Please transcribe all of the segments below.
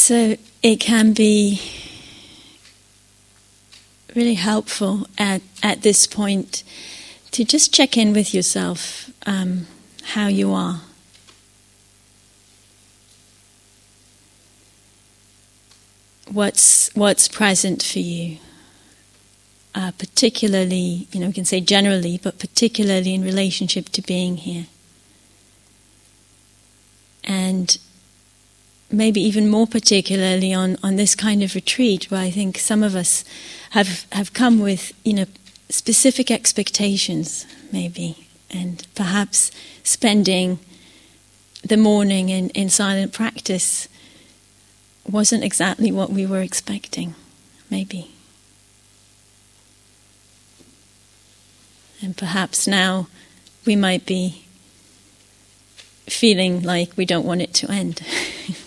So it can be really helpful at, at this point to just check in with yourself um, how you are. What's what's present for you, uh, particularly you know we can say generally, but particularly in relationship to being here, and maybe even more particularly on, on this kind of retreat where I think some of us have have come with you know specific expectations maybe and perhaps spending the morning in, in silent practice wasn't exactly what we were expecting maybe. And perhaps now we might be feeling like we don't want it to end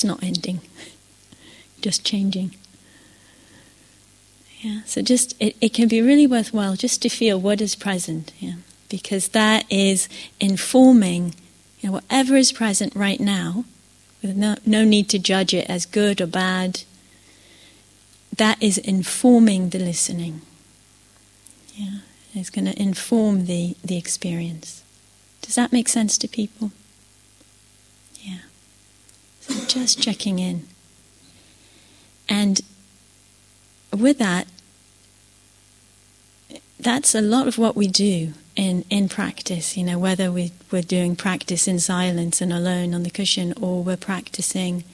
It's not ending, just changing. Yeah, so just it, it can be really worthwhile just to feel what is present, yeah, because that is informing, you know, whatever is present right now, with no, no need to judge it as good or bad. That is informing the listening. Yeah, it's going to inform the, the experience. Does that make sense to people? Just checking in. And with that, that's a lot of what we do in, in practice, you know, whether we, we're doing practice in silence and alone on the cushion or we're practicing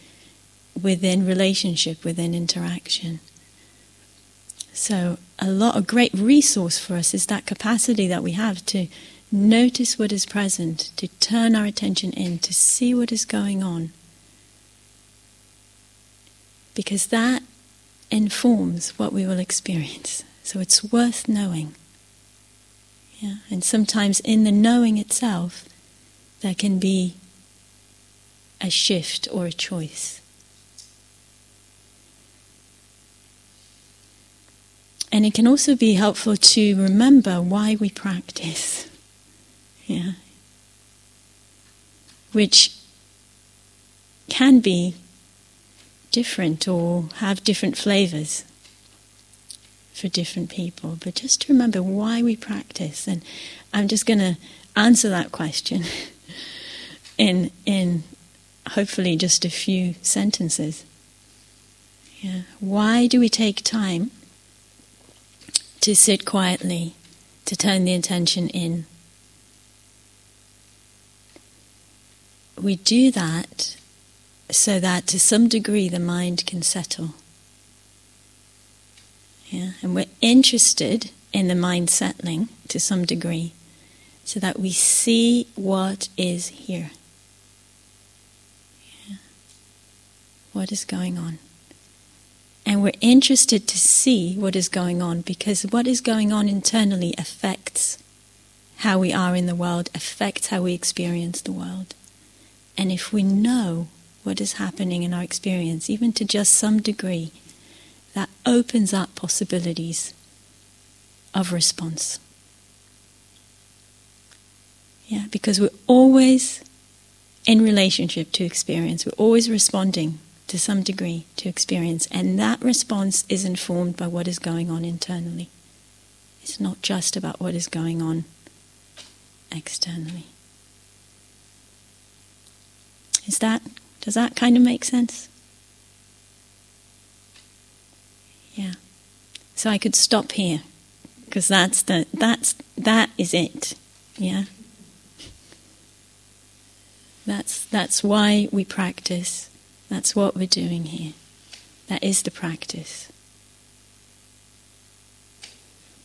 within relationship, within interaction. So, a lot, a great resource for us is that capacity that we have to notice what is present, to turn our attention in, to see what is going on because that informs what we will experience. So it's worth knowing. Yeah? And sometimes in the knowing itself, there can be a shift or a choice. And it can also be helpful to remember why we practice. Yeah. Which can be different or have different flavors for different people. But just to remember why we practice, and I'm just going to answer that question in in hopefully just a few sentences. Yeah. Why do we take time to sit quietly, to turn the attention in? We do that so that to some degree the mind can settle. Yeah? And we're interested in the mind settling to some degree so that we see what is here. Yeah? What is going on? And we're interested to see what is going on because what is going on internally affects how we are in the world, affects how we experience the world. And if we know what is happening in our experience, even to just some degree, that opens up possibilities of response. Yeah, because we're always in relationship to experience, we're always responding to some degree to experience, and that response is informed by what is going on internally. It's not just about what is going on externally. Is that does that kind of make sense? Yeah. So I could stop here because that's the that's that is it. Yeah. That's that's why we practice. That's what we're doing here. That is the practice.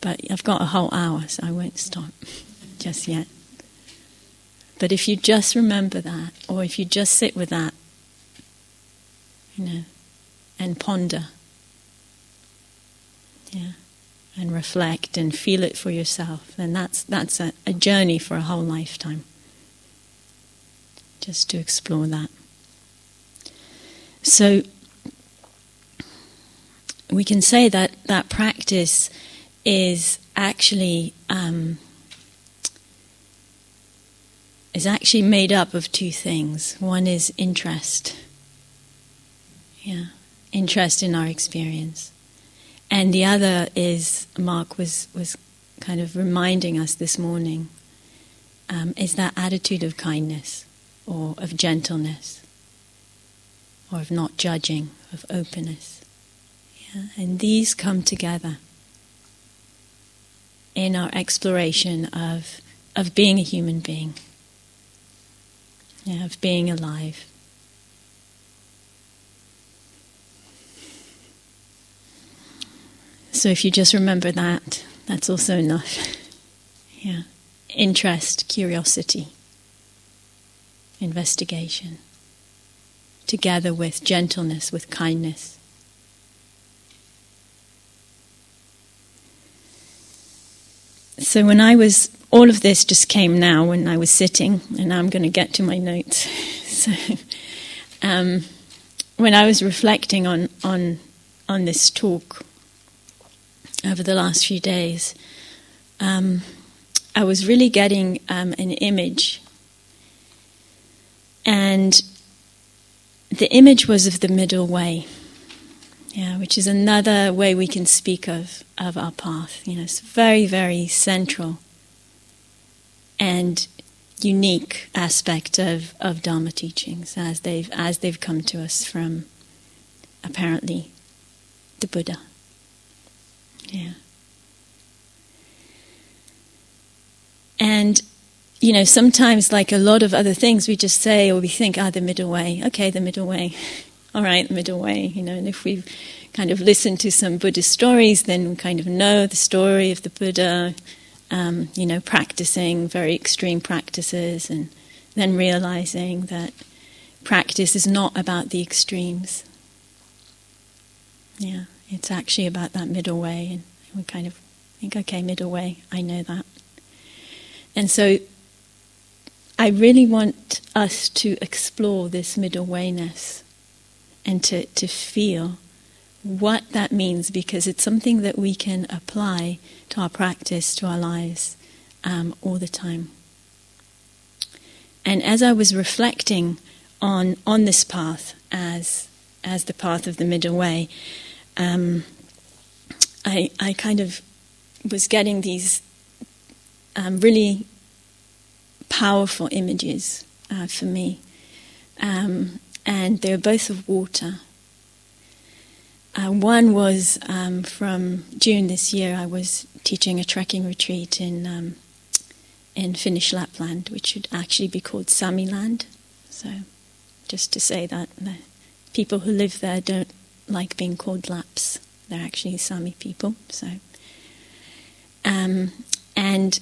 But I've got a whole hour, so I won't stop just yet. But if you just remember that, or if you just sit with that, you know, and ponder. Yeah. And reflect and feel it for yourself. And that's, that's a, a journey for a whole lifetime. Just to explore that. So, we can say that that practice is actually um, is actually made up of two things. One is interest, Yeah, interest in our experience. And the other is, Mark was, was kind of reminding us this morning, um, is that attitude of kindness or of gentleness or of not judging, of openness. Yeah? And these come together in our exploration of, of being a human being, yeah, of being alive. So if you just remember that, that's also enough. yeah. Interest, curiosity, investigation, together with gentleness, with kindness. So when I was, all of this just came now when I was sitting, and I'm going to get to my notes. so, um, when I was reflecting on on on this talk over the last few days, um, I was really getting um, an image, and the image was of the middle way. Yeah, which is another way we can speak of, of our path. You know, it's very, very central and unique aspect of, of Dharma teachings as they've as they've come to us from apparently the Buddha. Yeah. And you know, sometimes like a lot of other things we just say or we think, ah, the middle way. Okay, the middle way all right, the middle way, you know, and if we've kind of listened to some Buddhist stories, then we kind of know the story of the Buddha, um, you know, practicing very extreme practices and then realizing that practice is not about the extremes. Yeah, it's actually about that middle way, and we kind of think, okay, middle way, I know that. And so I really want us to explore this middle wayness and to, to feel what that means because it's something that we can apply to our practice, to our lives um, all the time. And as I was reflecting on, on this path as, as the path of the middle way, um, I, I kind of was getting these um, really powerful images uh, for me. Um, and they were both of water. Uh, one was um, from June this year. I was teaching a trekking retreat in um, in Finnish Lapland, which should actually be called Samiland. So, just to say that the people who live there don't like being called Laps. They're actually Sami people. So, um, and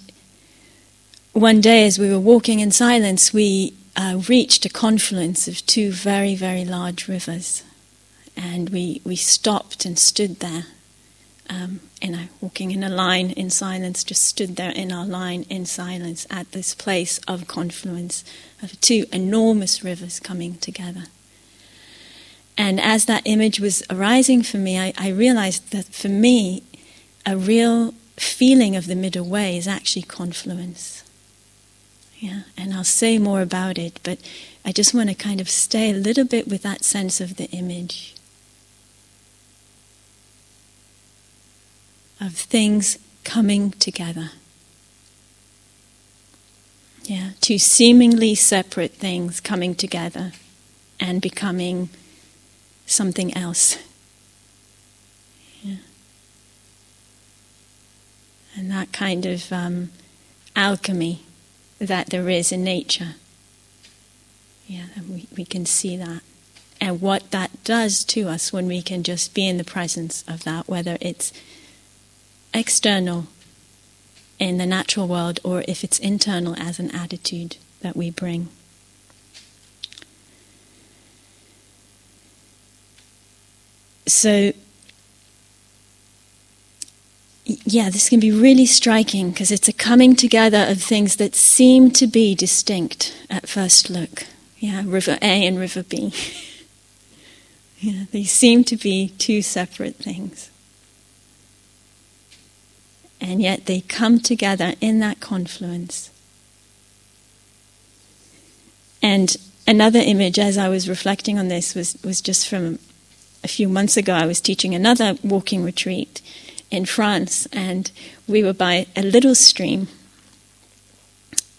one day, as we were walking in silence, we uh, reached a confluence of two very, very large rivers. And we, we stopped and stood there, um, you know, walking in a line in silence, just stood there in our line in silence at this place of confluence of two enormous rivers coming together. And as that image was arising for me, I, I realized that for me, a real feeling of the middle way is actually confluence. Yeah, and I'll say more about it, but I just want to kind of stay a little bit with that sense of the image of things coming together. Yeah, two seemingly separate things coming together and becoming something else. Yeah. And that kind of um, alchemy that there is in nature. Yeah, we, we can see that. And what that does to us when we can just be in the presence of that, whether it's external in the natural world or if it's internal as an attitude that we bring. So, yeah, this can be really striking because it's a coming together of things that seem to be distinct at first look. Yeah, River A and River B. yeah, they seem to be two separate things. And yet they come together in that confluence. And another image, as I was reflecting on this, was, was just from a few months ago, I was teaching another walking retreat in France, and we were by a little stream.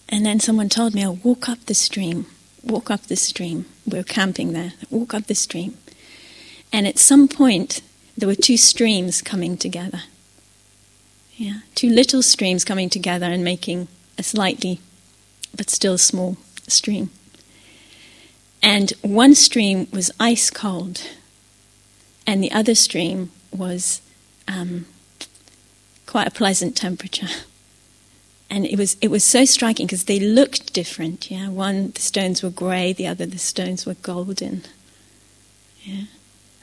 And then someone told me, "Oh, walk up the stream. Walk up the stream." We were camping there. Walk up the stream. And at some point, there were two streams coming together. Yeah, two little streams coming together and making a slightly, but still small stream. And one stream was ice cold, and the other stream was um, quite a pleasant temperature. And it was it was so striking because they looked different. Yeah, one the stones were grey, the other the stones were golden. Yeah,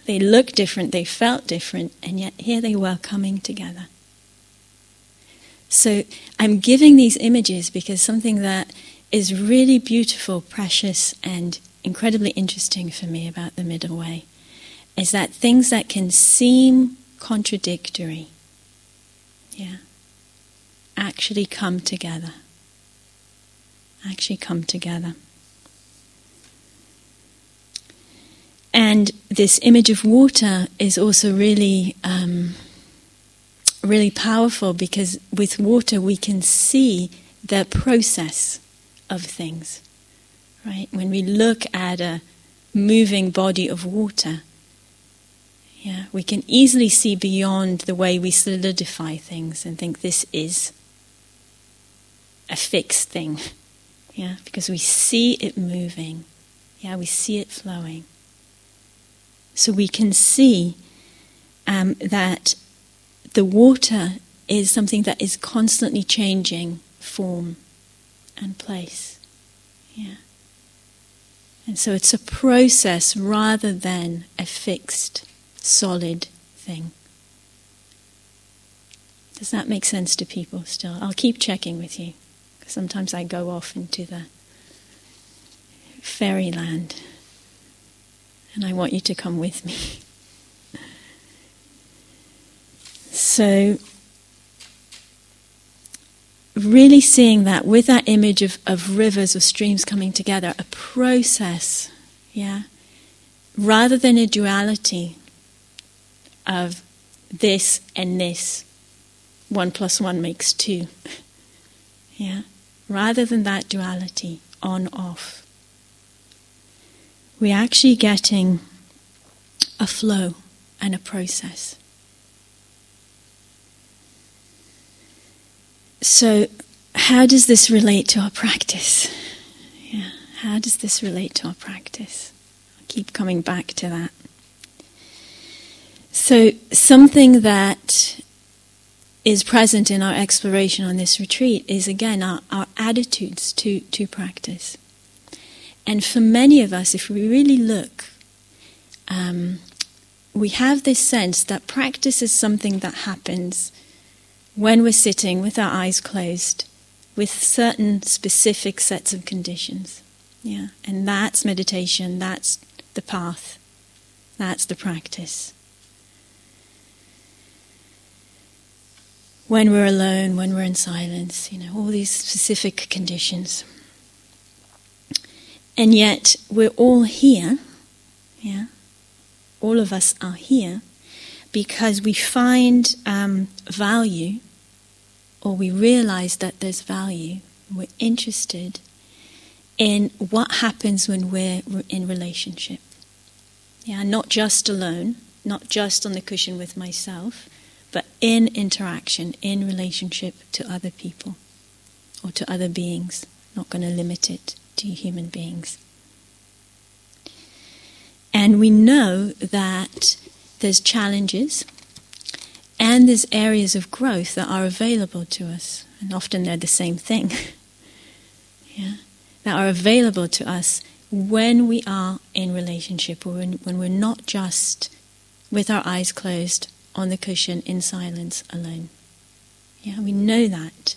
they looked different, they felt different, and yet here they were coming together. So I'm giving these images because something that is really beautiful, precious, and incredibly interesting for me about the middle way is that things that can seem contradictory, yeah, actually come together. Actually come together. And this image of water is also really, um, really powerful because with water we can see the process of things. Right? When we look at a moving body of water, yeah, we can easily see beyond the way we solidify things and think this is a fixed thing. Yeah, because we see it moving. Yeah, we see it flowing. So we can see um, that the water is something that is constantly changing form and place. Yeah. And so it's a process rather than a fixed, solid thing. Does that make sense to people still? I'll keep checking with you. Sometimes I go off into the fairyland. And I want you to come with me. So really seeing that with that image of, of rivers or streams coming together, a process, yeah, rather than a duality of this and this, one plus one makes two, yeah, rather than that duality, on off, we're actually getting a flow and a process. So, how does this relate to our practice? Yeah, how does this relate to our practice? I keep coming back to that. So, something that is present in our exploration on this retreat is again our, our attitudes to, to practice. And for many of us, if we really look, um, we have this sense that practice is something that happens when we're sitting with our eyes closed with certain specific sets of conditions. Yeah, and that's meditation, that's the path, that's the practice. When we're alone, when we're in silence, you know, all these specific conditions. And yet, we're all here, yeah, all of us are here because we find um, value or we realize that there's value, we're interested in what happens when we're in relationship. Yeah, not just alone, not just on the cushion with myself, but in interaction, in relationship to other people or to other beings. Not going to limit it to human beings. And we know that there's challenges and there's areas of growth that are available to us, and often they're the same thing. yeah, that are available to us when we are in relationship, or when, when we're not just with our eyes closed on the cushion in silence alone. Yeah, we know that.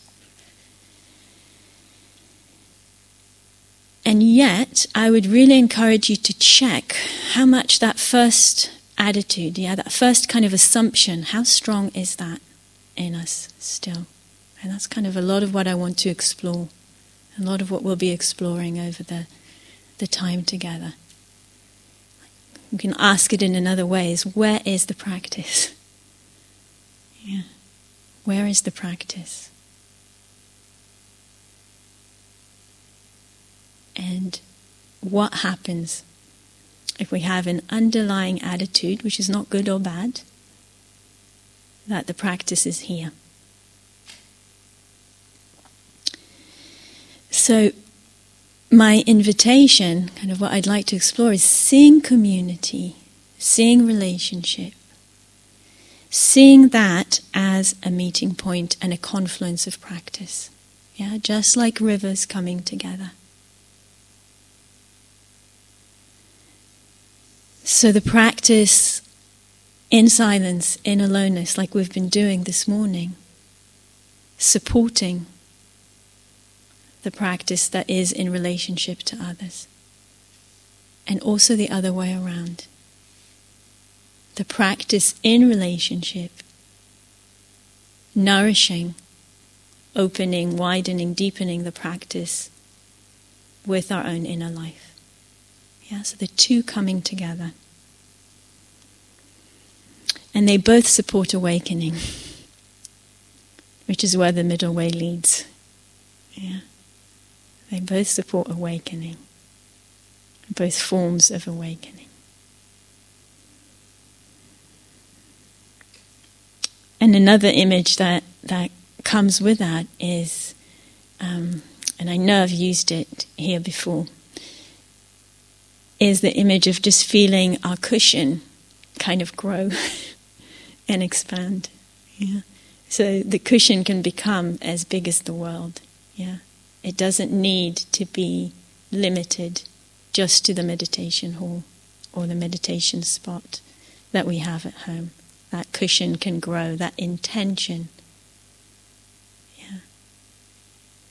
And yet, I would really encourage you to check how much that first attitude, yeah, that first kind of assumption, how strong is that in us still? And that's kind of a lot of what I want to explore, a lot of what we'll be exploring over the, the time together. we can ask it in another way is where is the practice? Yeah. Where is the practice? And what happens if we have an underlying attitude, which is not good or bad, that the practice is here? So, my invitation, kind of what I'd like to explore, is seeing community, seeing relationship, seeing that as a meeting point and a confluence of practice. Yeah, just like rivers coming together. So the practice in silence, in aloneness, like we've been doing this morning, supporting the practice that is in relationship to others. And also the other way around. The practice in relationship, nourishing, opening, widening, deepening the practice with our own inner life. Yeah, so the two coming together. And they both support awakening, which is where the middle way leads. Yeah. They both support awakening, both forms of awakening. And another image that, that comes with that is, um, and I know I've used it here before, is the image of just feeling our cushion kind of grow and expand. Yeah. So the cushion can become as big as the world. Yeah. It doesn't need to be limited just to the meditation hall or the meditation spot that we have at home. That cushion can grow, that intention yeah,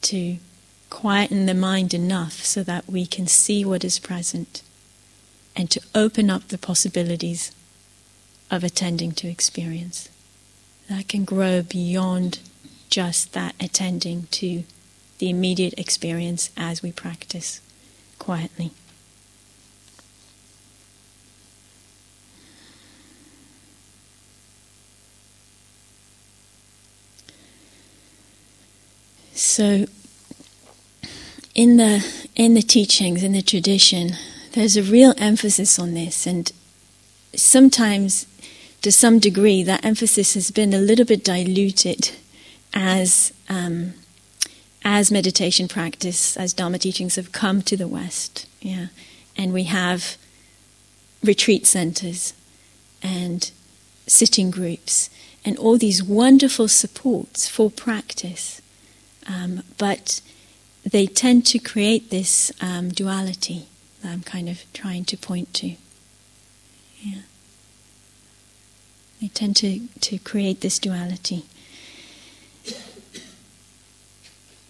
to quieten the mind enough so that we can see what is present and to open up the possibilities of attending to experience. That can grow beyond just that attending to the immediate experience as we practice quietly. So, in the in the teachings, in the tradition, there's a real emphasis on this, and sometimes, to some degree, that emphasis has been a little bit diluted as um, as meditation practice, as Dharma teachings have come to the West, yeah, and we have retreat centers and sitting groups and all these wonderful supports for practice, um, but they tend to create this um, duality that I'm kind of trying to point to. Yeah. They tend to, to create this duality.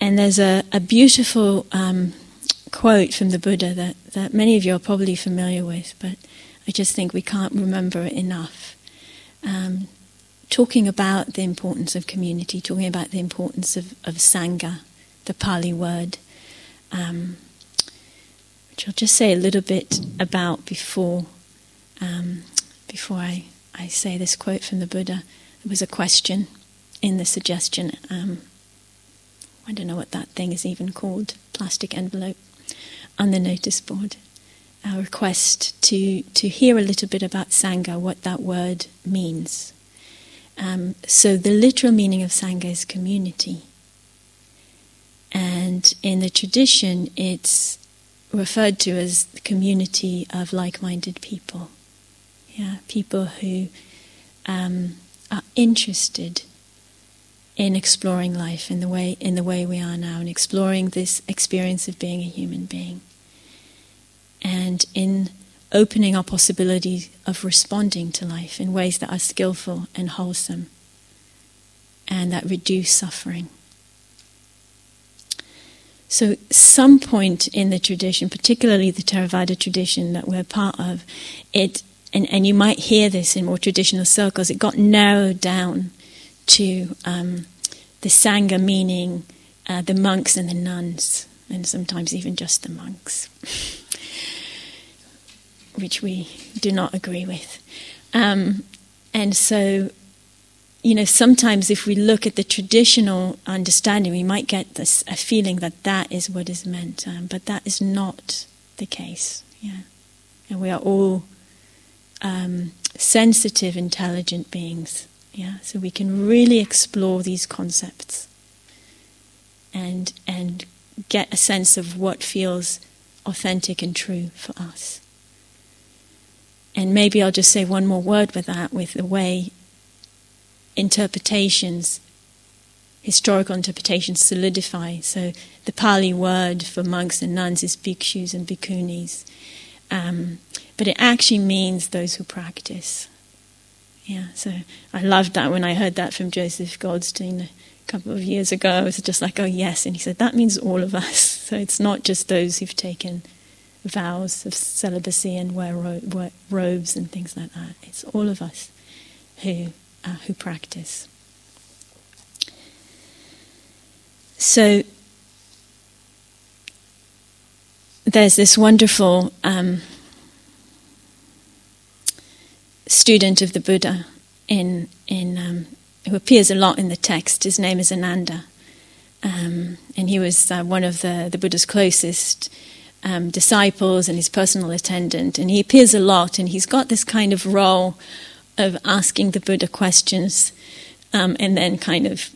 And there's a, a beautiful um, quote from the Buddha that, that many of you are probably familiar with, but I just think we can't remember it enough. Um, talking about the importance of community, talking about the importance of, of Sangha, the Pali word, um, which I'll just say a little bit about before, um, before I, I say this quote from the Buddha. There was a question in the suggestion um, I don't know what that thing is even called, plastic envelope on the notice board. A request to, to hear a little bit about Sangha, what that word means. Um, so, the literal meaning of Sangha is community. And in the tradition, it's referred to as the community of like minded people. Yeah, people who um, are interested in exploring life in the way in the way we are now and exploring this experience of being a human being and in opening our possibility of responding to life in ways that are skillful and wholesome and that reduce suffering so some point in the tradition particularly the theravada tradition that we're part of it and, and you might hear this in more traditional circles it got narrowed down to um, the Sangha meaning uh, the monks and the nuns, and sometimes even just the monks. which we do not agree with. Um, and so, you know, sometimes if we look at the traditional understanding, we might get this, a feeling that that is what is meant, um, but that is not the case. Yeah, and we are all um, sensitive, intelligent beings. Yeah, so we can really explore these concepts and and get a sense of what feels authentic and true for us. And maybe I'll just say one more word with that, with the way interpretations, historical interpretations solidify. So the Pali word for monks and nuns is bhikkhus and bhikkhunis. Um, but it actually means those who practice. Yeah, so I loved that when I heard that from Joseph Goldstein a couple of years ago. I was just like, oh, yes. And he said, that means all of us. So it's not just those who've taken vows of celibacy and wear, ro- wear robes and things like that. It's all of us who, uh, who practice. So there's this wonderful um, student of the Buddha in, in, um, who appears a lot in the text. His name is Ananda. Um, and he was uh, one of the, the Buddha's closest um, disciples and his personal attendant. And he appears a lot, and he's got this kind of role of asking the Buddha questions um, and then kind of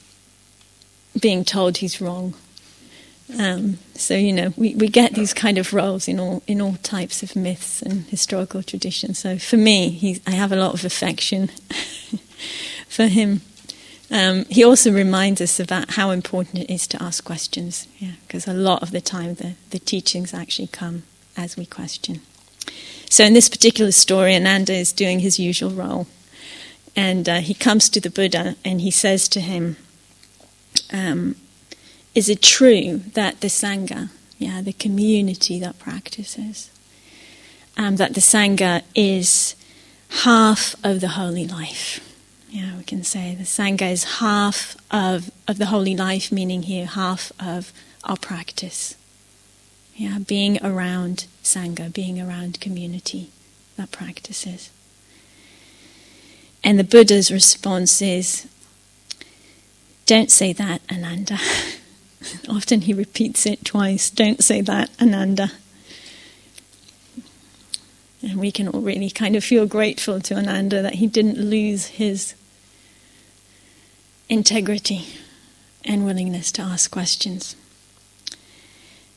being told he's wrong. Um, so you know, we, we get these kind of roles in all in all types of myths and historical traditions. So for me, I have a lot of affection for him. Um, he also reminds us about how important it is to ask questions, yeah, because a lot of the time the, the teachings actually come as we question. So in this particular story, Ananda is doing his usual role, and uh, he comes to the Buddha and he says to him, um, "Is it true that the sangha, yeah, the community that practices, um, that the sangha is half of the holy life?" Yeah, we can say the Sangha is half of, of the holy life, meaning here half of our practice. Yeah, being around Sangha, being around community that practices. And the Buddha's response is don't say that, Ananda. Often he repeats it twice don't say that, Ananda. And we can all really kind of feel grateful to Ananda that he didn't lose his integrity and willingness to ask questions.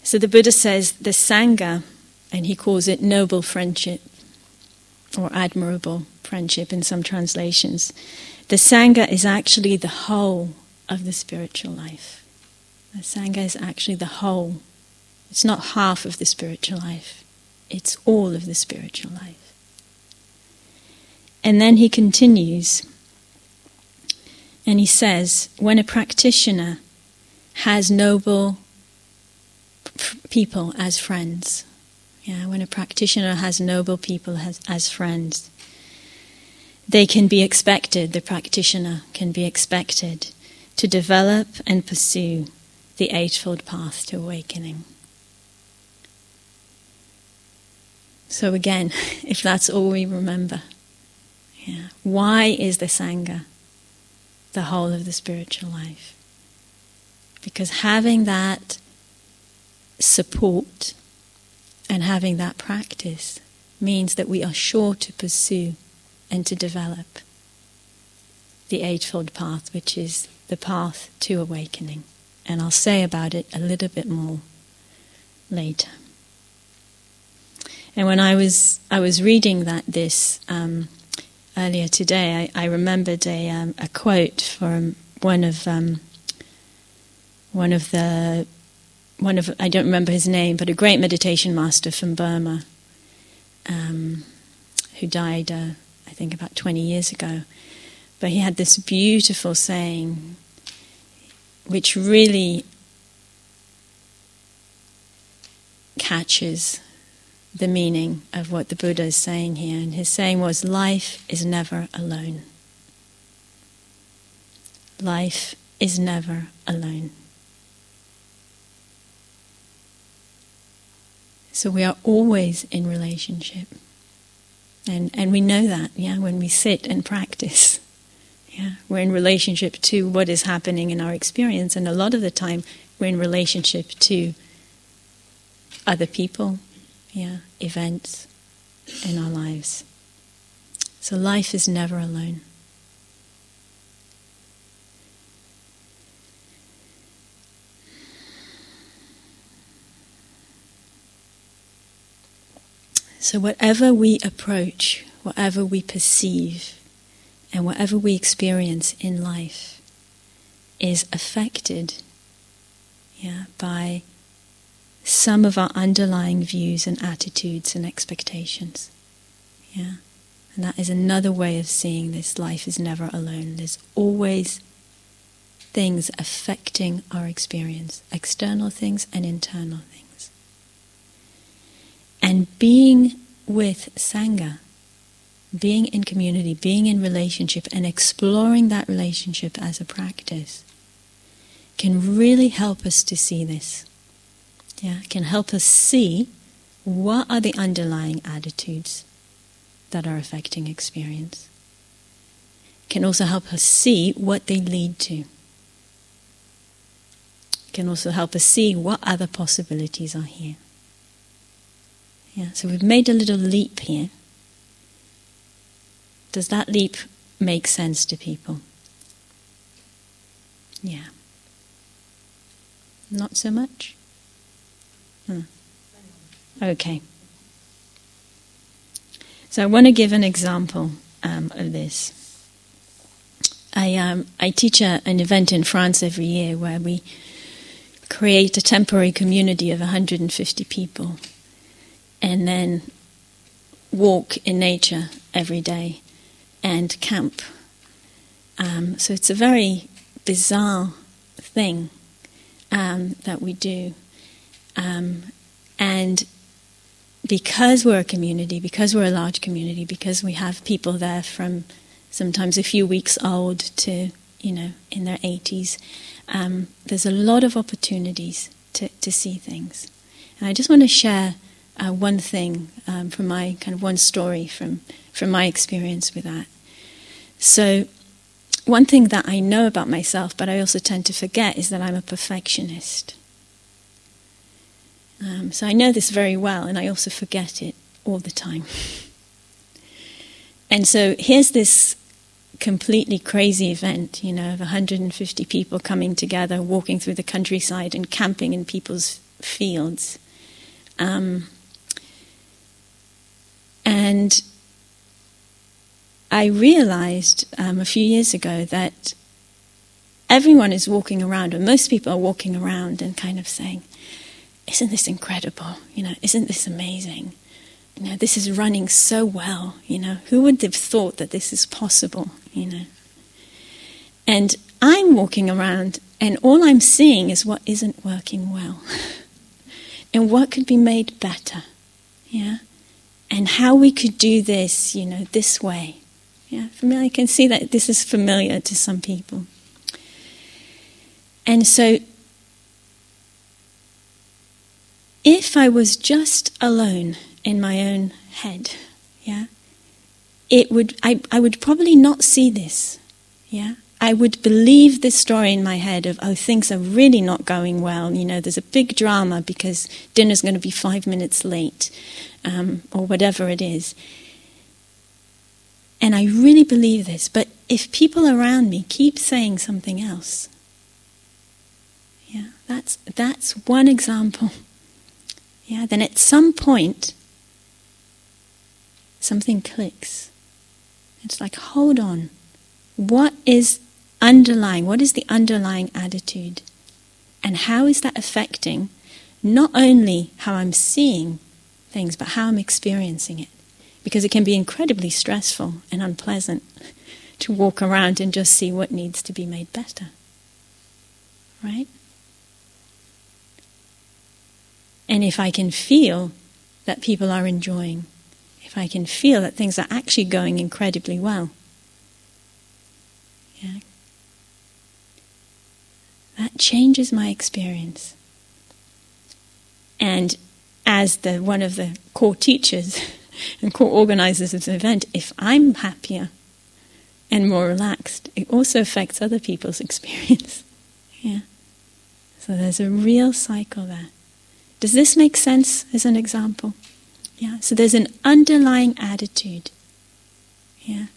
So the Buddha says the Sangha, and he calls it noble friendship or admirable friendship in some translations. The Sangha is actually the whole of the spiritual life. The Sangha is actually the whole. It's not half of the spiritual life, it's all of the spiritual life. And then he continues and he says, when a practitioner has noble people as friends, yeah, when a practitioner has noble people as, as friends, they can be expected, the practitioner can be expected to develop and pursue the Eightfold Path to Awakening. So, again, if that's all we remember, yeah, why is the Sangha the whole of the spiritual life. Because having that support and having that practice means that we are sure to pursue and to develop the Eightfold Path, which is the path to awakening. And I'll say about it a little bit more later. And when I was I was reading that this um, earlier today, I, I remembered a, um, a quote from one of um, one of the one of I don't remember his name, but a great meditation master from Burma, um, who died, uh, I think, about twenty years ago. But he had this beautiful saying, which really catches the meaning of what the Buddha is saying here. And his saying was, Life is never alone. Life is never alone. So we are always in relationship. And, and we know that, yeah, when we sit and practice. Yeah, we're in relationship to what is happening in our experience, and a lot of the time we're in relationship to other people, yeah, events in our lives. So life is never alone. So, whatever we approach, whatever we perceive, and whatever we experience in life is affected yeah, by some of our underlying views and attitudes and expectations. Yeah. And that is another way of seeing this life is never alone. There's always things affecting our experience, external things and internal things. And being with Sangha, being in community, being in relationship, and exploring that relationship as a practice can really help us to see this. Yeah, can help us see what are the underlying attitudes that are affecting experience. Can also help us see what they lead to. Can also help us see what other possibilities are here. Yeah, so we've made a little leap here. Does that leap make sense to people? Yeah. Not so much? Hmm. Okay. So I want to give an example um, of this. I, um, I teach a, an event in France every year where we create a temporary community of 150 people and then walk in nature every day and camp. Um, so it's a very bizarre thing um, that we do. Um, and because we're a community, because we're a large community, because we have people there from sometimes a few weeks old to, you know, in their 80s, um, there's a lot of opportunities to, to see things. And I just want to share uh, one thing um, from my kind of one story from from my experience with that. So, one thing that I know about myself, but I also tend to forget, is that I'm a perfectionist. Um, so I know this very well, and I also forget it all the time. And so here's this completely crazy event, you know, of 150 people coming together, walking through the countryside and camping in people's fields. Um, and I realized um, a few years ago that everyone is walking around, or most people are walking around and kind of saying, Isn't this incredible? You know, isn't this amazing? You know, this is running so well. You know, who would have thought that this is possible? You know. And I'm walking around, and all I'm seeing is what isn't working well, and what could be made better. Yeah and how we could do this, you know, this way. Yeah, familiar. I can see that this is familiar to some people. And so, if I was just alone in my own head, yeah, it would I, I would probably not see this. Yeah. I would believe this story in my head of, oh, things are really not going well. You know, there's a big drama because dinner's going to be five minutes late, um, or whatever it is. And I really believe this. But if people around me keep saying something else, yeah, that's, that's one example. Yeah, then at some point, something clicks. It's like, hold on. What is underlying, what is the underlying attitude? And how is that affecting not only how I'm seeing things, but how I'm experiencing it? Because it can be incredibly stressful and unpleasant to walk around and just see what needs to be made better. Right? And if I can feel that people are enjoying, if I can feel that things are actually going incredibly well, yeah, that changes my experience. And as the one of the core teachers and core organizers of the event, if I'm happier and more relaxed, it also affects other people's experience. yeah. So there's a real cycle there. Does this make sense as an example? Yeah. So there's an underlying attitude. Yeah.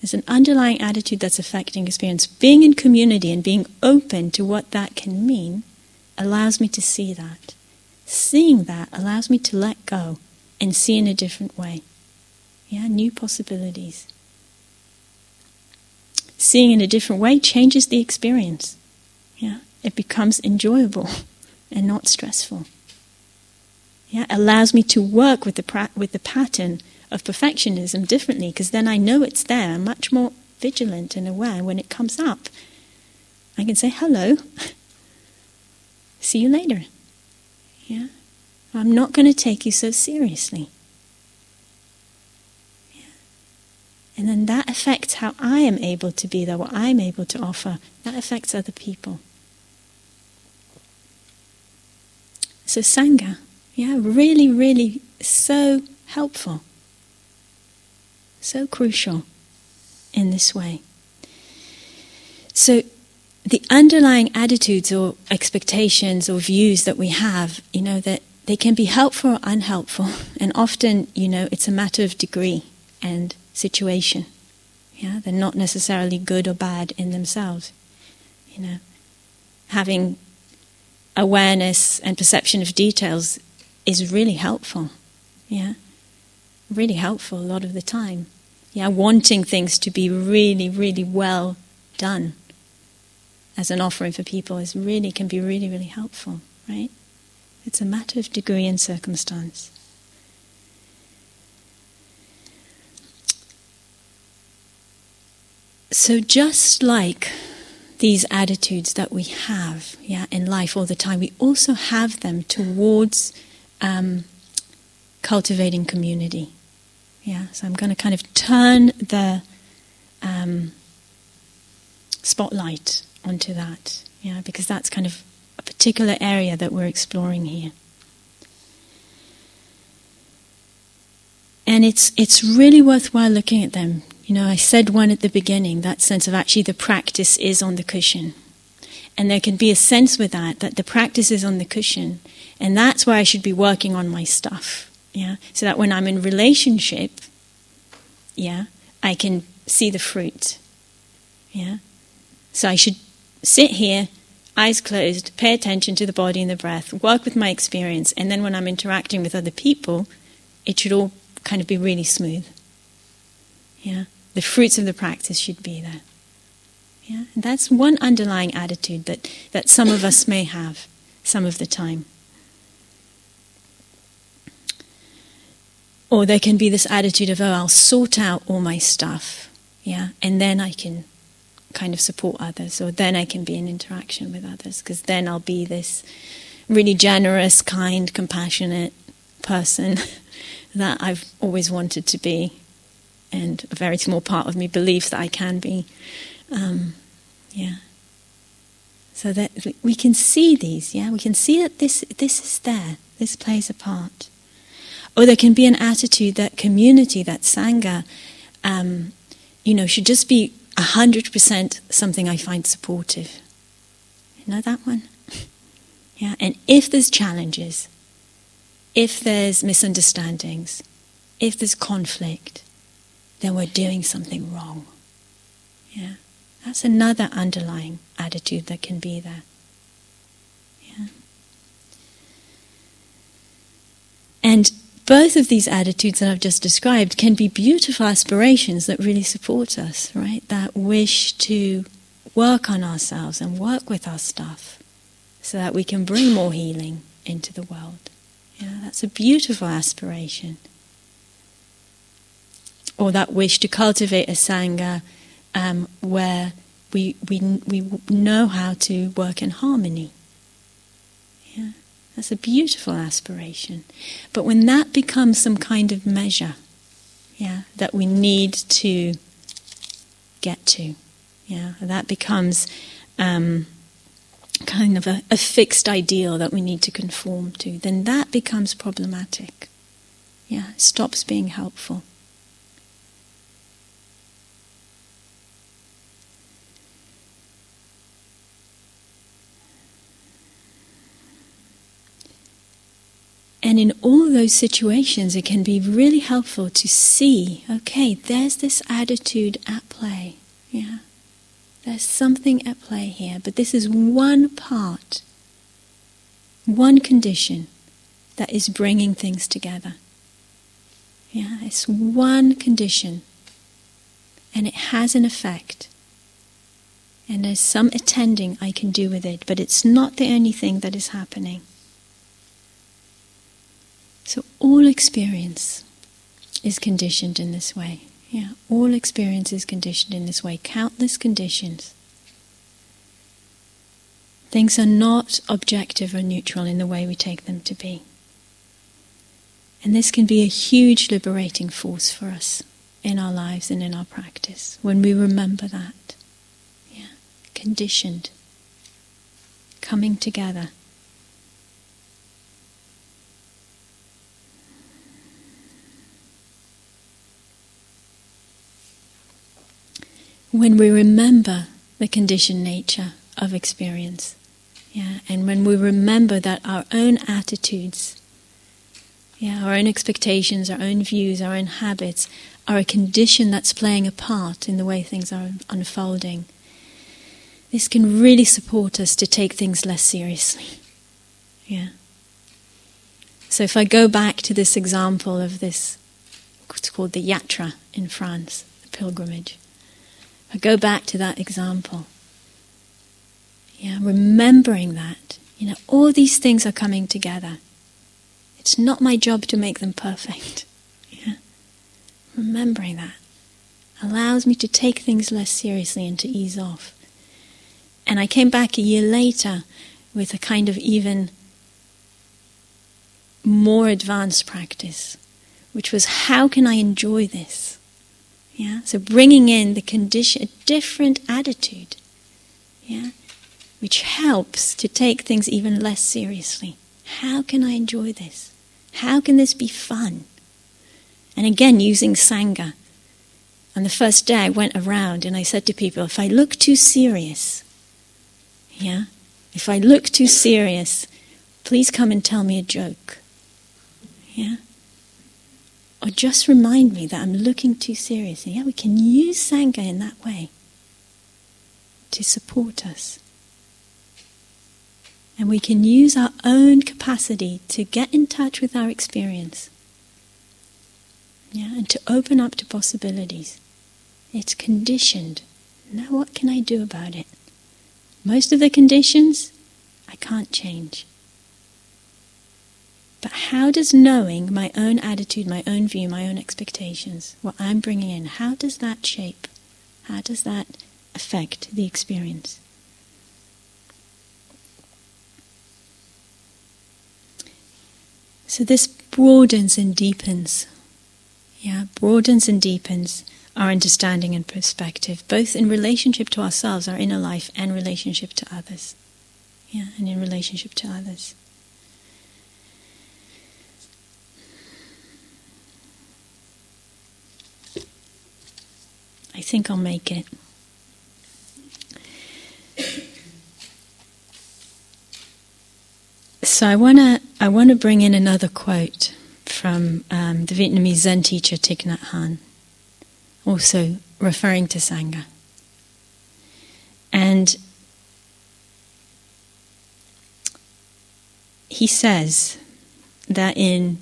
There's an underlying attitude that's affecting experience. Being in community and being open to what that can mean allows me to see that. Seeing that allows me to let go and see in a different way. Yeah, new possibilities. Seeing in a different way changes the experience. Yeah, it becomes enjoyable and not stressful. Yeah, allows me to work with the pra- with the pattern of perfectionism differently because then I know it's there. I'm much more vigilant and aware when it comes up. I can say hello. See you later. Yeah? I'm not going to take you so seriously. Yeah. And then that affects how I am able to be there, what I'm able to offer. That affects other people. So, Sangha, yeah, really, really so helpful so crucial in this way. So, the underlying attitudes or expectations or views that we have, you know, that they can be helpful or unhelpful, and often, you know, it's a matter of degree and situation. Yeah, they're not necessarily good or bad in themselves. You know, having awareness and perception of details is really helpful. Yeah, really helpful a lot of the time. Yeah, wanting things to be really, really well done as an offering for people is really can be really, really helpful, right? It's a matter of degree and circumstance. So just like these attitudes that we have, yeah, in life all the time, we also have them towards um, cultivating community. Yeah, so I'm going to kind of turn the um, spotlight onto that. Yeah, because that's kind of a particular area that we're exploring here. And it's it's really worthwhile looking at them. You know, I said one at the beginning, that sense of actually the practice is on the cushion. And there can be a sense with that that the practice is on the cushion, and that's why I should be working on my stuff. Yeah, so that when I'm in relationship, yeah, I can see the fruit. Yeah, so I should sit here, eyes closed, pay attention to the body and the breath, work with my experience, and then when I'm interacting with other people, it should all kind of be really smooth. Yeah, the fruits of the practice should be there. Yeah, and that's one underlying attitude that, that some of us may have some of the time. Or there can be this attitude of, oh, I'll sort out all my stuff, yeah, and then I can kind of support others, or then I can be in interaction with others, because then I'll be this really generous, kind, compassionate person that I've always wanted to be, and a very small part of me believes that I can be. Um, yeah. So that we can see these, yeah, we can see that this this is there. This plays a part. Or there can be an attitude that community, that Sangha, um, you know, should just be 100% something I find supportive. You know that one? yeah, and if there's challenges, if there's misunderstandings, if there's conflict, then we're doing something wrong. Yeah, that's another underlying attitude that can be there. Yeah. And both of these attitudes that I've just described can be beautiful aspirations that really support us, right? That wish to work on ourselves and work with our stuff so that we can bring more healing into the world. Yeah, that's a beautiful aspiration. Or that wish to cultivate a Sangha um, where we, we, we know how to work in harmony. Yeah. That's a beautiful aspiration. But when that becomes some kind of measure, yeah, that we need to get to, yeah, that becomes um, kind of a, a fixed ideal that we need to conform to, then that becomes problematic. Yeah, it stops being helpful. And in all those situations, it can be really helpful to see okay, there's this attitude at play. Yeah. There's something at play here, but this is one part, one condition that is bringing things together. Yeah, it's one condition, and it has an effect. And there's some attending I can do with it, but it's not the only thing that is happening. So all experience is conditioned in this way. Yeah, all experience is conditioned in this way. Countless conditions. Things are not objective or neutral in the way we take them to be. And this can be a huge liberating force for us in our lives and in our practice when we remember that. Yeah, conditioned, coming together. When we remember the conditioned nature of experience, yeah, and when we remember that our own attitudes, yeah, our own expectations, our own views, our own habits are a condition that's playing a part in the way things are unfolding, this can really support us to take things less seriously. Yeah. So if I go back to this example of this, what's called the yatra in France, the pilgrimage. I go back to that example. Yeah, remembering that, you know, all these things are coming together. It's not my job to make them perfect. Yeah. Remembering that allows me to take things less seriously and to ease off. And I came back a year later with a kind of even more advanced practice, which was how can I enjoy this? Yeah, so bringing in the condition, a different attitude, yeah, which helps to take things even less seriously. How can I enjoy this? How can this be fun? And again, using Sangha. On the first day, I went around and I said to people, if I look too serious, yeah, if I look too serious, please come and tell me a joke. Yeah? Or just remind me that I'm looking too seriously. Yeah, we can use Sangha in that way to support us. And we can use our own capacity to get in touch with our experience. Yeah, and to open up to possibilities. It's conditioned. Now, what can I do about it? Most of the conditions I can't change. But how does knowing my own attitude, my own view, my own expectations, what I'm bringing in, how does that shape? How does that affect the experience? So this broadens and deepens. Yeah, broadens and deepens our understanding and perspective, both in relationship to ourselves, our inner life, and relationship to others. Yeah, and in relationship to others. I think I'll make it. So I want to I want to bring in another quote from um, the Vietnamese Zen teacher Thich Nhat Hanh, also referring to Sangha. And he says that in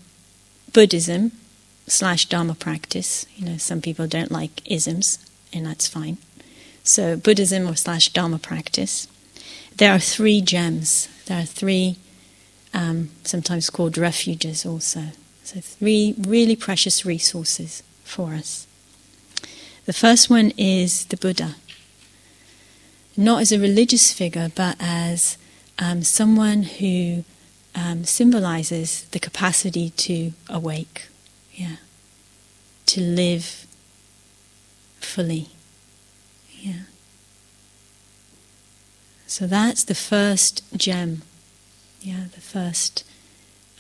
Buddhism, slash Dharma practice. You know, some people don't like isms, and that's fine. So, Buddhism or slash Dharma practice. There are three gems. There are three, um, sometimes called refuges, also. So, three really precious resources for us. The first one is the Buddha. Not as a religious figure, but as um, someone who um, symbolizes the capacity to awake yeah. To live fully. Yeah. So that's the first gem. Yeah, the first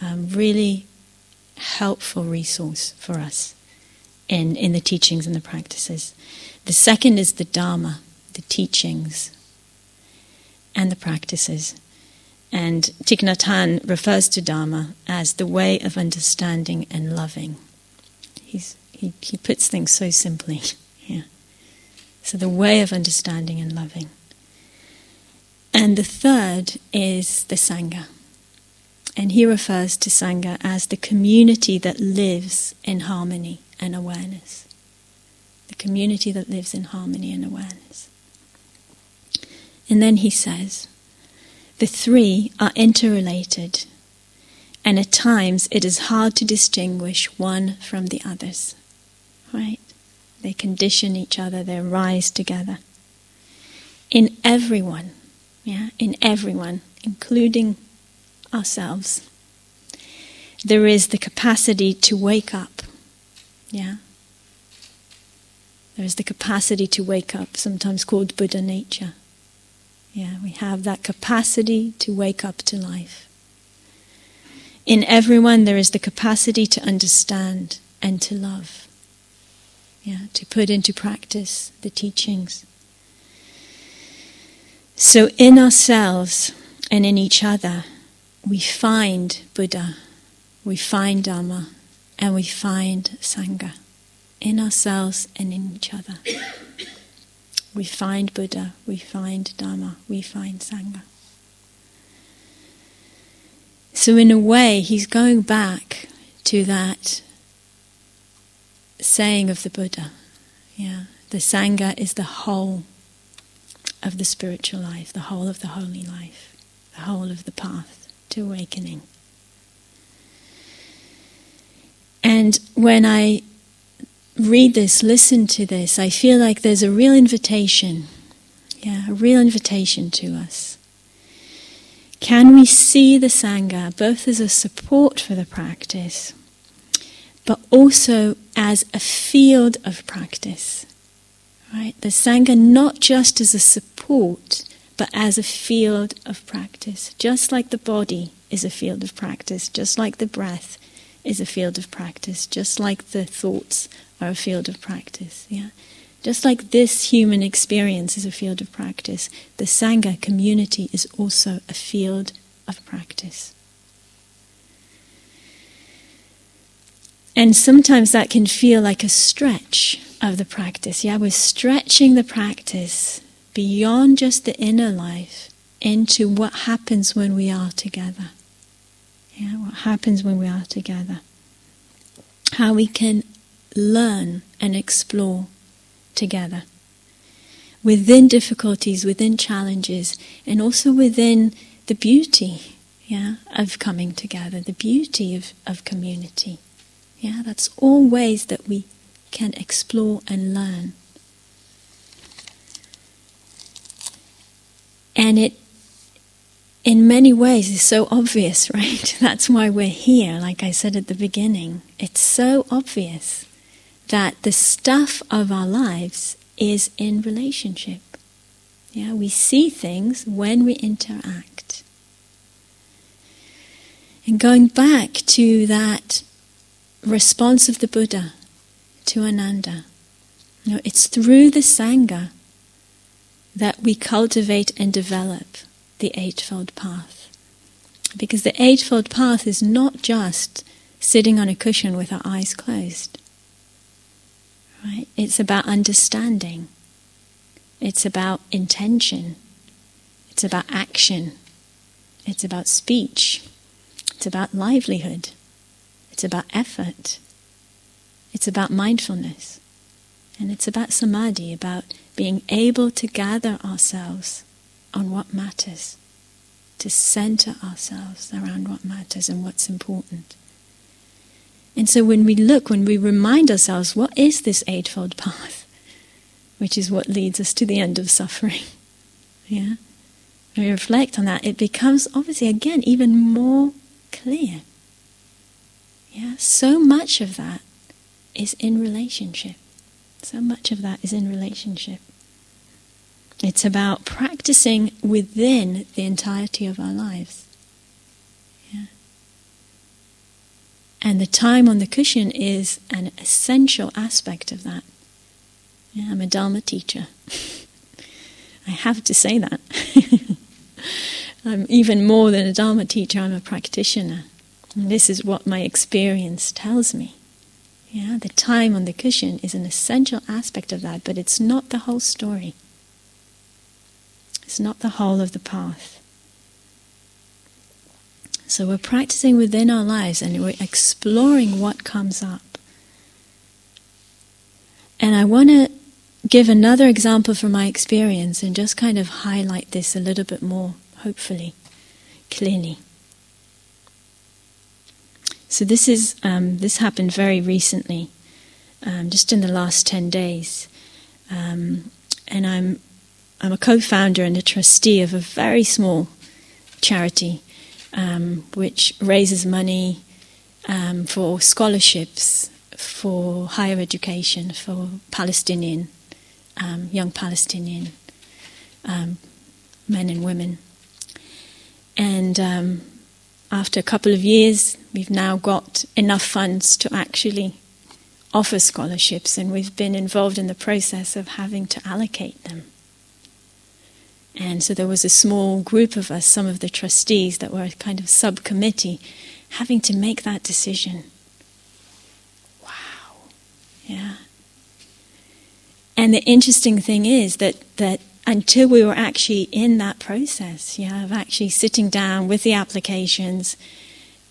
um, really helpful resource for us in, in the teachings and the practices. The second is the Dharma, the teachings and the practices. And Thich Nhat Hanh refers to Dharma as the way of understanding and loving. He's, he, he puts things so simply. Yeah. So the way of understanding and loving. And the third is the Sangha. And he refers to Sangha as the community that lives in harmony and awareness. The community that lives in harmony and awareness. And then he says, the three are interrelated, and at times it is hard to distinguish one from the others. Right? They condition each other, they rise together. In everyone, yeah, in everyone, including ourselves, there is the capacity to wake up. Yeah? There is the capacity to wake up, sometimes called Buddha nature. Yeah, we have that capacity to wake up to life. In everyone, there is the capacity to understand and to love. Yeah, to put into practice the teachings. So, in ourselves and in each other, we find Buddha, we find Dharma, and we find Sangha. In ourselves and in each other. We find Buddha, we find Dharma, we find Sangha. So, in a way, he's going back to that saying of the Buddha. Yeah, the Sangha is the whole of the spiritual life, the whole of the holy life, the whole of the path to awakening. And when I read this, listen to this, I feel like there's a real invitation. Yeah, a real invitation to us. Can we see the Sangha both as a support for the practice, but also as a field of practice? Right? The Sangha not just as a support, but as a field of practice. Just like the body is a field of practice, just like the breath is a field of practice, just like the thoughts are a field of practice. Yeah? Just like this human experience is a field of practice, the Sangha community is also a field of practice. And sometimes that can feel like a stretch of the practice. Yeah, we're stretching the practice beyond just the inner life into what happens when we are together. Yeah, what happens when we are together. How we can learn and explore together. Within difficulties, within challenges, and also within the beauty yeah, of coming together, the beauty of, of community. Yeah, that's all ways that we can explore and learn. And it, in many ways, is so obvious, right? That's why we're here, like I said at the beginning. It's so obvious that the stuff of our lives is in relationship. Yeah, we see things when we interact. And going back to that response of the Buddha to Ananda, you know, it's through the Sangha that we cultivate and develop the Eightfold Path. Because the Eightfold Path is not just sitting on a cushion with our eyes closed. Right? It's about understanding. It's about intention. It's about action. It's about speech. It's about livelihood. It's about effort. It's about mindfulness. And it's about samadhi, about being able to gather ourselves on what matters, to center ourselves around what matters and what's important. And so when we look, when we remind ourselves, what is this Eightfold Path? Which is what leads us to the end of suffering. Yeah? When we reflect on that, it becomes obviously, again, even more clear. Yeah? So much of that is in relationship. So much of that is in relationship. It's about practicing within the entirety of our lives. And the time on the cushion is an essential aspect of that. Yeah, I'm a Dharma teacher. I have to say that. I'm even more than a Dharma teacher, I'm a practitioner. And this is what my experience tells me. Yeah, the time on the cushion is an essential aspect of that, but it's not the whole story. It's not the whole of the path. So we're practicing within our lives and we're exploring what comes up. And I want to give another example from my experience and just kind of highlight this a little bit more, hopefully, clearly. So this is um, this happened very recently, um, just in the last ten days, um, and I'm I'm a co-founder and a trustee of a very small charity, um, which raises money um, for scholarships for higher education for Palestinian um, young Palestinian men and women, and after a couple of years, we've now got enough funds to actually offer scholarships, and we've been involved in the process of having to allocate them. And so there was a small group of us, some of the trustees that were a kind of subcommittee, having to make that decision. Wow. Yeah. And the interesting thing is that, that until we were actually in that process, yeah, of actually sitting down with the applications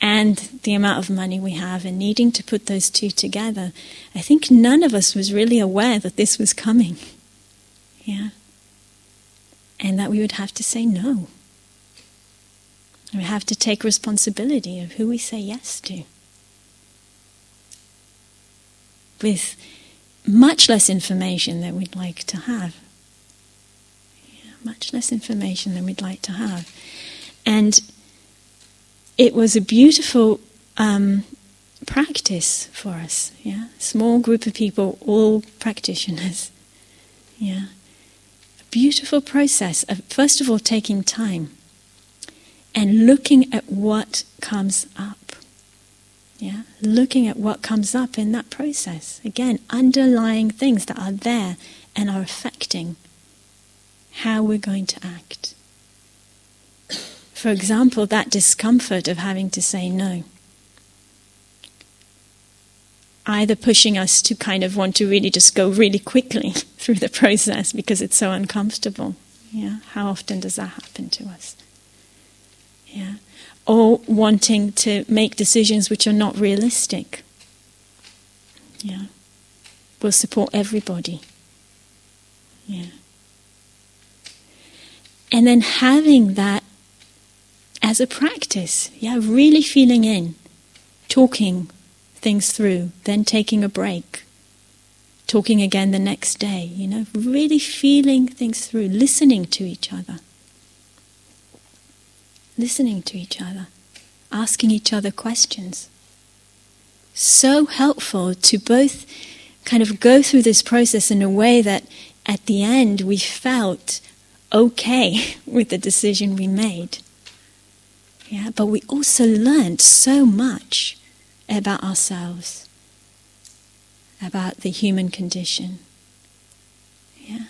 and the amount of money we have and needing to put those two together, I think none of us was really aware that this was coming. Yeah. And that we would have to say no. We have to take responsibility of who we say yes to. With much less information than we'd like to have much less information than we'd like to have. And it was a beautiful um, practice for us. Yeah, small group of people, all practitioners. Yeah, beautiful process of first of all taking time and looking at what comes up. Yeah, looking at what comes up in that process. Again, underlying things that are there and are affecting how we're going to act. For example, that discomfort of having to say no. Either pushing us to kind of want to really just go really quickly through the process because it's so uncomfortable. Yeah, how often does that happen to us? Yeah, or wanting to make decisions which are not realistic. Yeah, will support everybody. Yeah. And then having that as a practice, yeah, really feeling in, talking things through, then taking a break, talking again the next day, you know, really feeling things through, listening to each other. Listening to each other, asking each other questions. So helpful to both kind of go through this process in a way that at the end we felt okay with the decision we made. Yeah, but we also learned so much about ourselves, about the human condition. Yeah.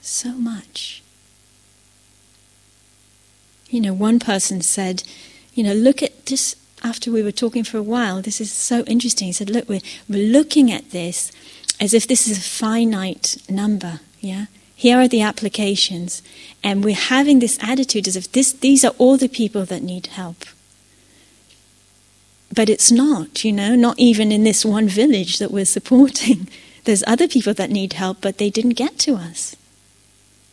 So much. You know, one person said, you know, look at this after we were talking for a while. This is so interesting. He said, look, we're, we're looking at this as if this is a finite number. Yeah here are the applications, and we're having this attitude as if this, these are all the people that need help. But it's not, you know, not even in this one village that we're supporting. There's other people that need help, but they didn't get to us.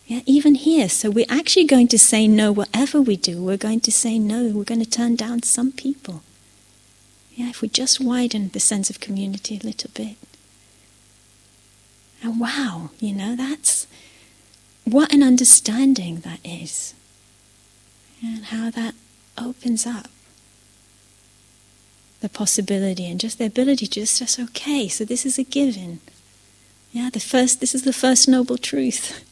Yeah, even here. So we're actually going to say no, whatever we do, we're going to say no. We're going to turn down some people. Yeah, if we just widen the sense of community a little bit. And wow, you know, that's what an understanding that is, and how that opens up the possibility and just the ability to just say, okay, so this is a given. Yeah, the first, this is the first noble truth.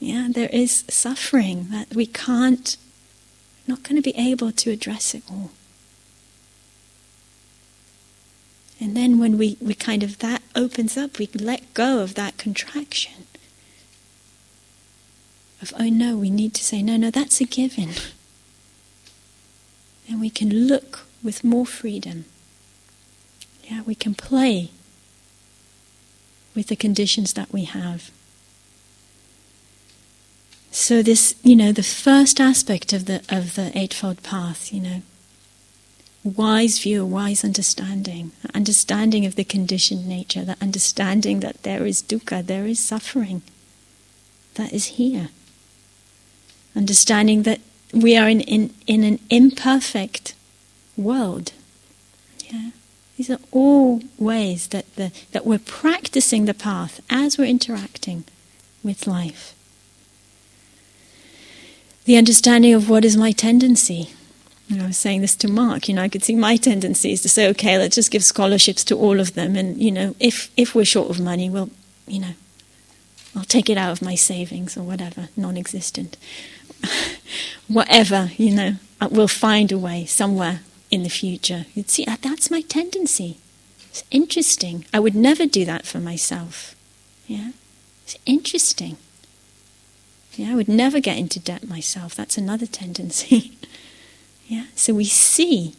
Yeah, there is suffering that we can't, not going to be able to address it all. And then when we, we kind of, that opens up, we let go of that contraction. Of, oh no, we need to say, no, no, that's a given. And we can look with more freedom. Yeah, we can play with the conditions that we have. So this, you know, the first aspect of the of the eightfold path, you know, wise view, wise understanding, understanding of the conditioned nature, the understanding that there is dukkha, there is suffering, that is here. Understanding that we are in, in, in an imperfect world. Yeah? These are all ways that, the, that we're practicing the path as we're interacting with life. The understanding of what is my tendency. Know, I was saying this to Mark, you know, I could see my tendency is to say, okay, let's just give scholarships to all of them. And, you know, if, if we're short of money, we'll, you know, I'll take it out of my savings or whatever, non existent. whatever, you know, we'll find a way somewhere in the future. You'd see, that's my tendency. It's interesting. I would never do that for myself. Yeah? It's interesting. Yeah, I would never get into debt myself. That's another tendency. yeah? So we see,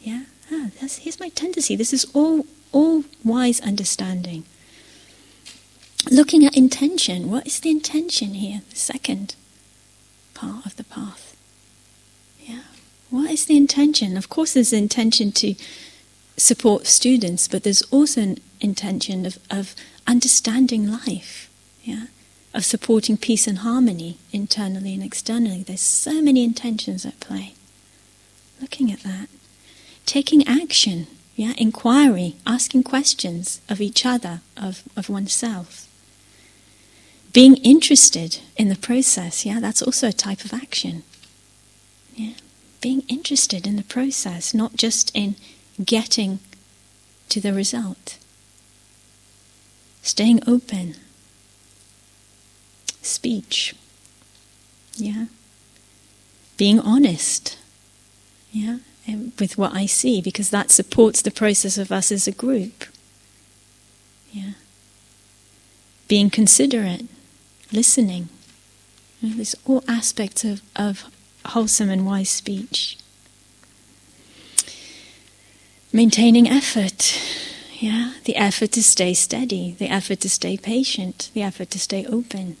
yeah, ah, here's my tendency. This is all, all wise understanding. Looking at intention. What is the intention here? The second part of the path. What is the intention? Of course, there's the intention to support students, but there's also an intention of, of understanding life, yeah, of supporting peace and harmony internally and externally. There's so many intentions at play. Looking at that, taking action, yeah, inquiry, asking questions of each other, of, of oneself. Being interested in the process, yeah, that's also a type of action. Yeah. Interested in the process, not just in getting to the result. Staying open. Speech. Yeah. Being honest. Yeah. with what I see, because that supports the process of us as a group. Yeah. Being considerate listening. You know, there's all aspects of, of wholesome and wise speech. Maintaining effort. Yeah, the effort to stay steady, the effort to stay patient, the effort to stay open.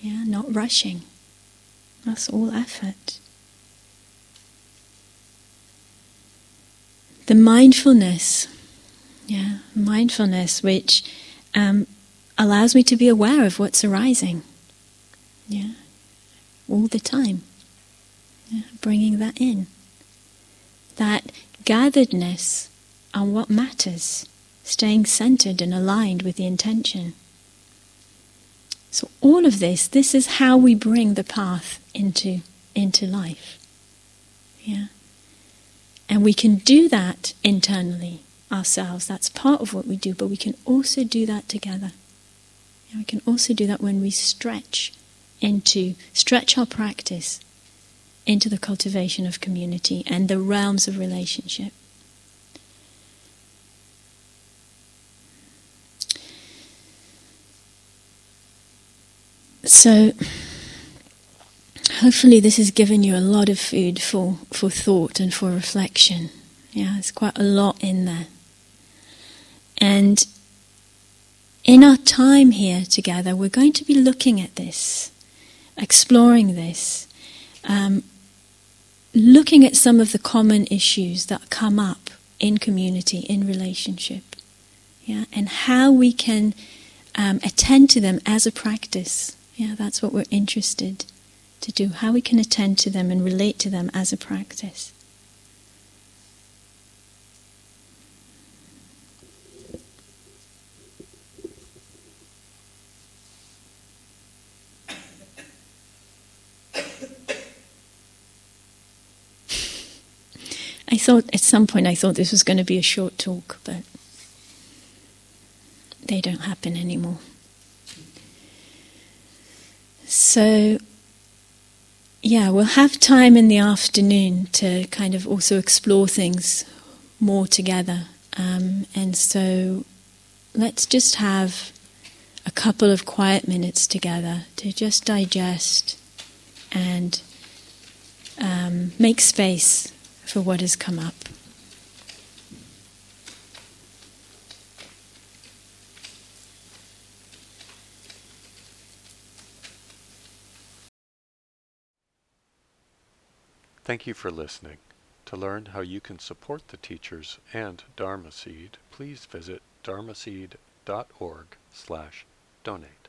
Yeah, not rushing. That's all effort. The mindfulness, yeah, mindfulness, which um, allows me to be aware of what's arising. Yeah, all the time. Yeah, bringing that in. That gatheredness on what matters, staying centered and aligned with the intention. So all of this, this is how we bring the path into into life. Yeah. And we can do that internally ourselves. That's part of what we do, but we can also do that together. And we can also do that when we stretch into, stretch our practice into the cultivation of community and the realms of relationship. So, hopefully, this has given you a lot of food for, for thought and for reflection. Yeah, there's quite a lot in there. And in our time here together, we're going to be looking at this, exploring this, um, looking at some of the common issues that come up in community, in relationship, yeah, and how we can um, attend to them as a practice. Yeah, that's what we're interested to do. How we can attend to them and relate to them as a practice. I thought at some point I thought this was going to be a short talk, but they don't happen anymore. So, yeah, we'll have time in the afternoon to kind of also explore things more together. Um, and so let's just have a couple of quiet minutes together to just digest and um, make space for what has come up. Thank you for listening. To learn how you can support the teachers and Dharma Seed, please visit dharmaseed.org slash donate.